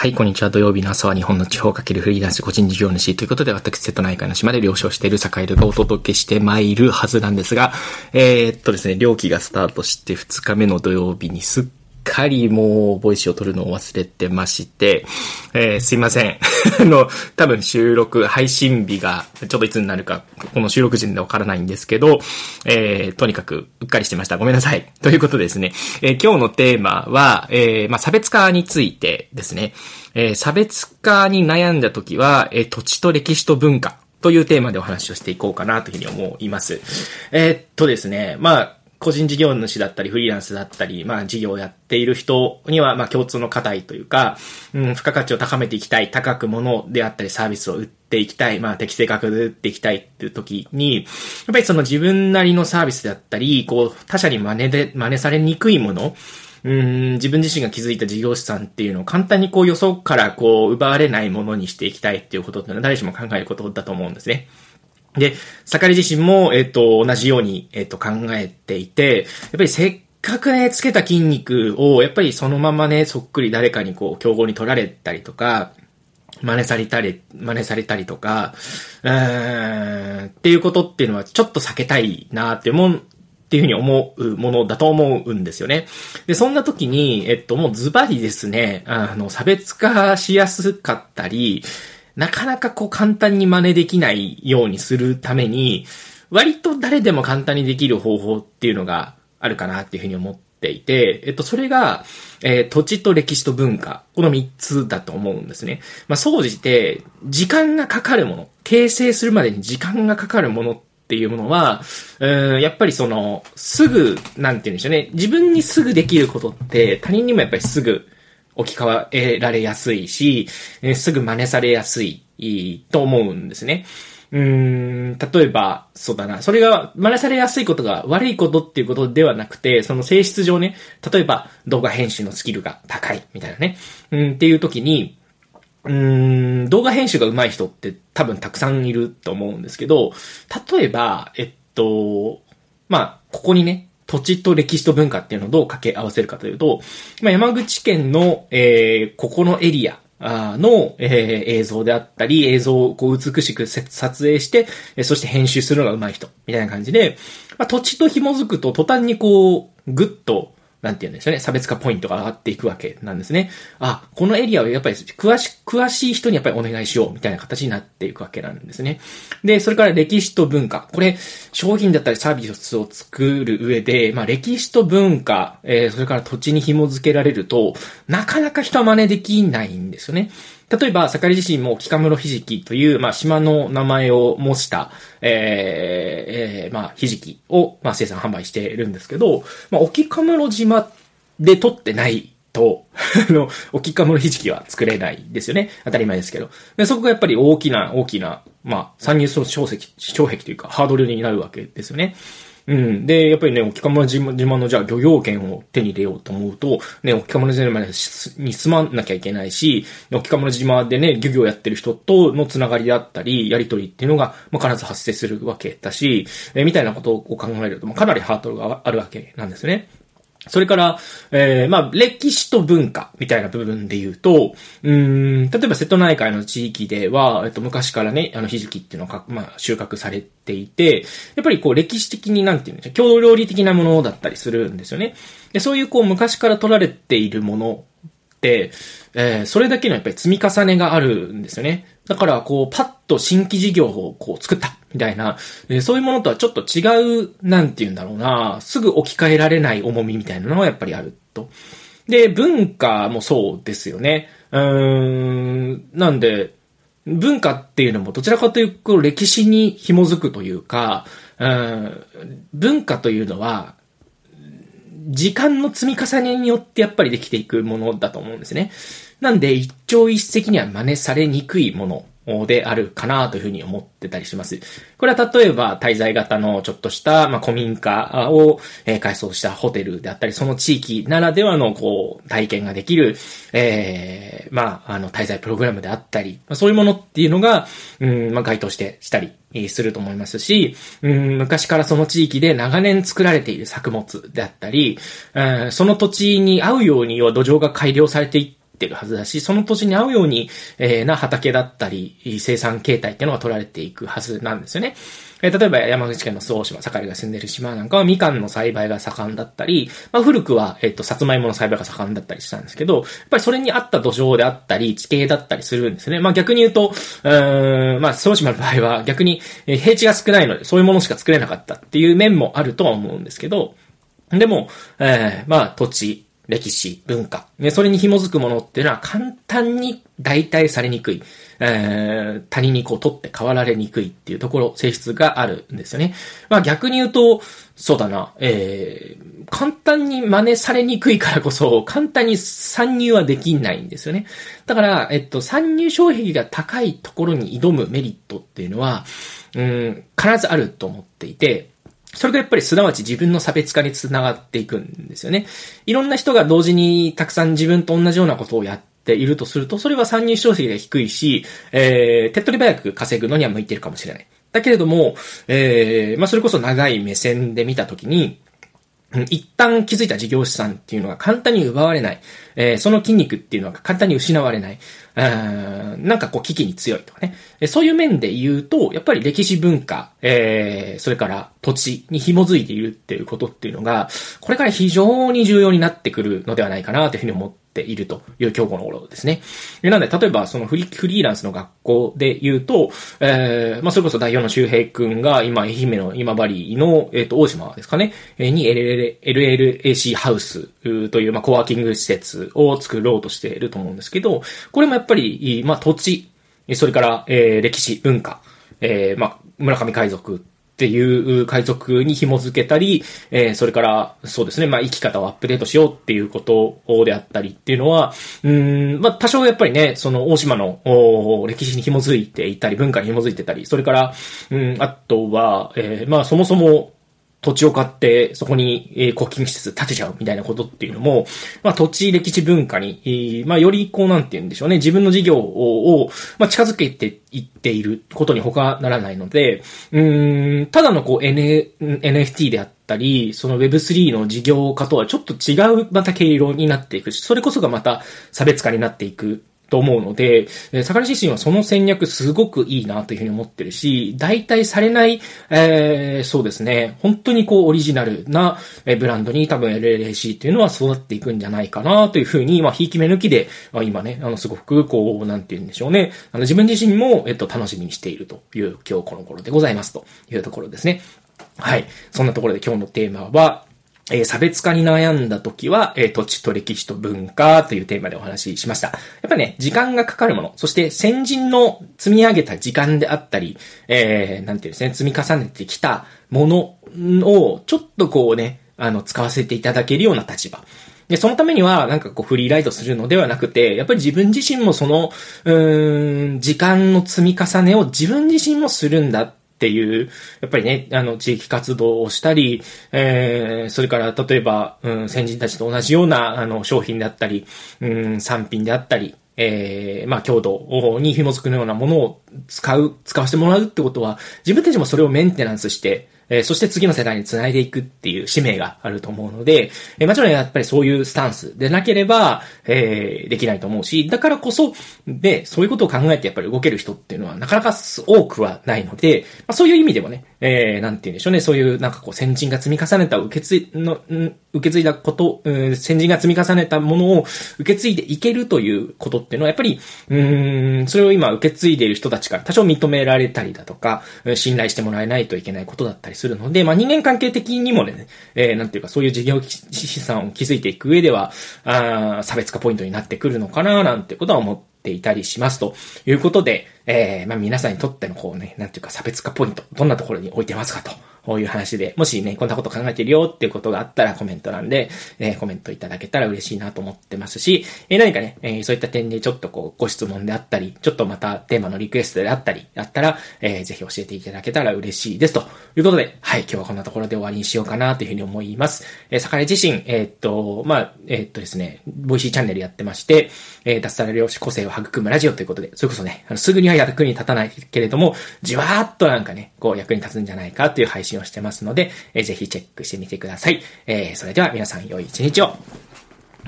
はい、こんにちは。土曜日の朝は日本の地方かけるフリーランス個人事業主ということで、私、瀬戸内海の島で漁師をしている坂井がお届けしてまいるはずなんですが、えー、っとですね、料金がスタートして2日目の土曜日にすっかりもう、 Voicy を撮るのを忘れてまして、えー、すいません。あの、多分収録、配信日が、ちょっといつになるか、この収録時点でわからないんですけど、えー、とにかく、うっかりしてました。ごめんなさい。ということですね、えー、今日のテーマは、えー、まあ、差別化についてですね、えー、差別化に悩んだ時は、えー、土地と歴史と文化というテーマでお話をしていこうかなというふうに思います。えー、っとですね、まあ、個人事業主だったり、フリーランスだったり、まあ事業をやっている人には、まあ共通の課題というか、うん、付加価値を高めていきたい、高く物であったりサービスを売っていきたい、まあ適正価格で売っていきたいっていう時に、やっぱりその自分なりのサービスであったり、こう他者に真似で、真似されにくいもの、うん、自分自身が築いた事業者さんっていうのを簡単にこう予想からこう奪われないものにしていきたいっていうことっていうのは誰しも考えることだと思うんですね。で、盛り自身も、えっ、と、同じように、えっ、と、考えていて、やっぱりせっかくね、つけた筋肉を、やっぱりそのままね、そっくり誰かにこう、競合に取られたりとか、真似されたり、真似されたりとか、うーん、っていうことっていうのはちょっと避けたいなって思う、っていうふうに思うものだと思うんですよね。で、そんな時に、えっと、もうズバリですね、あの、差別化しやすかったり、なかなかこう簡単に真似できないようにするために、割と誰でも簡単にできる方法っていうのがあるかなっていうふうに思っていて、えっと、それが、えー、土地と歴史と文化。この三つだと思うんですね。まあ、総じて、時間がかかるもの、形成するまでに時間がかかるものっていうものは、うん、やっぱりその、すぐ、なんて言うんでしょうね。自分にすぐできることって、他人にもやっぱりすぐ置き換えられやすいし、えすぐ真似されやすいと思うんですね。うん、例えば、そうだな。それが真似されやすいことが悪いことっていうことではなくて、その性質上ね、例えば動画編集のスキルが高いみたいなね。うん、っていう時に、うん、動画編集が上手い人って多分たくさんいると思うんですけど、例えば、えっと、まあ、ここにね、土地と歴史と文化っていうのをどう掛け合わせるかというと、まあ、山口県の、えー、ここのエリアの、えー、映像であったり、映像をこう美しく撮影して、そして編集するのが上手い人、みたいな感じで、まあ、土地と紐づくと途端にこう、ぐっとなんて言うんでしょうね、差別化ポイントが上がっていくわけなんですね。あ、このエリアをやっぱり詳し、詳しい人にやっぱりお願いしようみたいな形になっていくわけなんですね。で、それから歴史と文化。これ、商品だったりサービスを作る上で、まあ歴史と文化、えー、それから土地に紐づけられると、なかなか人は真似できないんですよね。例えば、盛り自身も、北室ひじきという、まあ、島の名前を模した、えー、えー、まあ、ひじきを、まあ、生産販売しているんですけど、まあ、沖カムロ島で取ってないと、あの、沖カムロひじきは作れないですよね。当たり前ですけど。で、そこがやっぱり大きな、大きな、まあ、参入障壁、障壁というか、ハードルになるわけですよね。うん。で、やっぱりね、沖釜島のじゃあ漁業権を手に入れようと思うと、ね、沖釜島に住まなきゃいけないし、沖釜島でね、漁業やってる人とのつながりであったり、やりとりっていうのが、まあ、必ず発生するわけだし、えみたいなことを考えると、まあ、かなりハードルがあるわけなんですね。それから、えー、まあ、歴史と文化みたいな部分で言うと、うん、例えば瀬戸内海の地域では、えっと、昔からね、あの、ひじきっていうのが、まあ、収穫されていて、やっぱりこう、歴史的になんていうんでしょう、郷土料理的なものだったりするんですよね。で、そういうこう、昔から取られているものって、えー、それだけのやっぱり積み重ねがあるんですよね。だから、こう、パッと新規事業をこう作った、みたいな、え、そういうものとはちょっと違う、なんて言うんだろうな、すぐ置き換えられない重みみたいなのはやっぱりあると。で、文化もそうですよね。うーん、なんで、文化っていうのもどちらかというと歴史に紐づくというか、うん、文化というのは、時間の積み重ねによってやっぱりできていくものだと思うんですね。なんで一朝一夕には真似されにくいものであるかなというふうに思ってたりします。これは例えば滞在型のちょっとした、まあ、古民家を、え改装したホテルであったり、その地域ならではのこう体験ができる、えー、まあ、あの滞在プログラムであったり、そういうものっていうのが、うん、まあ、該当してしたりすると思いますし、うん、昔からその地域で長年作られている作物であったり、うん、その土地に合うようには土壌が改良されていっってるはずだし、その土地に合うように、えー、な畑だったり、生産形態っていうのが取られていくはずなんですよね。えー、例えば山口県の周防島、坂井が住んでる島なんかはみかんの栽培が盛んだったり、まあ、古くは、えっ、ー、と、さつまいもの栽培が盛んだったりしたんですけど、やっぱりそれに合った土壌であったり、地形だったりするんですね。まあ、逆に言うと、うん、まあ、周防島の場合は逆に、え平地が少ないので、そういうものしか作れなかったっていう面もあるとは思うんですけど、でも、えー、まあ、土地、歴史、文化、ね、それに紐づくものっていうのは簡単に代替されにくい。えー、他人にこう取って変わられにくいっていうところ、性質があるんですよね。まあ逆に言うと、そうだな、えー、簡単に真似されにくいからこそ、簡単に参入はできないんですよね。だから、えっと、参入障壁が高いところに挑むメリットっていうのは、うん、必ずあると思っていて、それがやっぱりすなわち自分の差別化につながっていくんですよね。いろんな人が同時にたくさん自分と同じようなことをやっているとすると、それは参入消費が低いし、えー、手っ取り早く稼ぐのには向いてるかもしれない。だけれども、えー、まあ、それこそ長い目線で見たときに、一旦気づいた事業資産っていうのが簡単に奪われない。えー、その筋肉っていうのが簡単に失われない。なんかこう危機に強いとかね。そういう面で言うと、やっぱり歴史文化、えー、それから土地に紐づいているっていうことっていうのが、これから非常に重要になってくるのではないかなというふうに思ってているという今日この頃ですね。なので、例えばそのフリフリーランスの学校で言うと、えー、まあ、それこそ代表の周平くんが今、愛媛の今治の、えっ、ー、と、大島ですかね、に LLAC ハウスという、まあ、コワーキング施設を作ろうとしていると思うんですけど、これもやっぱり、まあ、土地、それから、えー、歴史、文化、えー、まあ、村上海賊っていう海賊に紐付けたり、えー、それから、そうですね、まあ、生き方をアップデートしようっていうことであったりっていうのは、うん、まあ、多少やっぱりね、その大島の歴史に紐づいていたり、文化に紐づいてたり、それから、うん、あとは、えー、まあ、そもそも、土地を買って、そこに、えー、コッキング施設建てちゃうみたいなことっていうのも、まあ、土地歴史文化に、えー、まあ、よりこう、なんて言うんでしょうね、自分の事業を、まあ、近づけていっていることに他ならないので、うん、ただのこう、N、NFT であったり、その Web3 の事業化とはちょっと違うまた毛色になっていくし、それこそがまた差別化になっていくと思うので、え、坂井自身はその戦略すごくいいなというふうに思ってるし、代替されない、えー、そうですね、本当にこうオリジナルなブランドに多分 LLAC っていうのは育っていくんじゃないかなというふうに、まあ、ひいき目抜きで、まあ、今ね、あの、すごくこう、なんて言うんでしょうね、あの、自分自身も、えっと、楽しみにしているという今日この頃でございますというところですね。はい。そんなところで今日のテーマは、えー、差別化に悩んだ時は、えー、土地と歴史と文化というテーマでお話ししました。やっぱね、時間がかかるもの、そして先人の積み上げた時間であったり、えー、なんていうんですね、積み重ねてきたものを、ちょっとこうね、あの、使わせていただけるような立場。で、そのためには、なんかこう、フリーライトするのではなくて、やっぱり自分自身もその、うーん、時間の積み重ねを自分自身もするんだっっていう、やっぱりね、あの、地域活動をしたり、えー、それから、例えば、うん、先人たちと同じような、あの、商品であったり、うん、産品であったり、えー、まあ、強度に紐づくようなものを使う、使わせてもらうってことは、自分たちもそれをメンテナンスして、えー、そして次の世代に繋いでいくっていう使命があると思うので、えー、もちろんやっぱりそういうスタンスでなければ、えー、できないと思うし、だからこそ、で、そういうことを考えてやっぱり動ける人っていうのはなかなか多くはないので、まあ、そういう意味でもね、えー、なんて言うんでしょうね、そういうなんかこう先人が積み重ねた受け継いの、受け継いだこと、うん、先人が積み重ねたものを受け継いでいけるということっていうのはやっぱり、うん、それを今受け継いでいる人たちから多少認められたりだとか、信頼してもらえないといけないことだったりするので、まあ、人間関係的にもね、えー、なんていうか、そういう事業資産を築いていく上では、あ差別化ポイントになってくるのかな、なんてことは思っていたりしますということで、えー、まあ、皆さんにとってのこうね、なんていうか差別化ポイント、どんなところに置いてますかと。こういう話で、もしね、こんなこと考えてるよっていうことがあったらコメント欄で、えー、コメントいただけたら嬉しいなと思ってますし、えー、何かね、えー、そういった点でちょっとこう、ご質問であったり、ちょっとまたテーマのリクエストであったり、あったら、えー、ぜひ教えていただけたら嬉しいです。ということで、はい、今日はこんなところで終わりにしようかなというふうに思います。えー、坂井自身、えー、っと、まあ、えー、っとですね、 Voicy チャンネルやってまして、えー、脱サラ漁師個性を育むラジオということで、それこそね、あのすぐには役に立たないけれども、じわーっとなんかね、こう役に立つんじゃないかっていう配信をしてますので、えー、ぜひチェックしてみてください。えー、それでは皆さん良い一日を。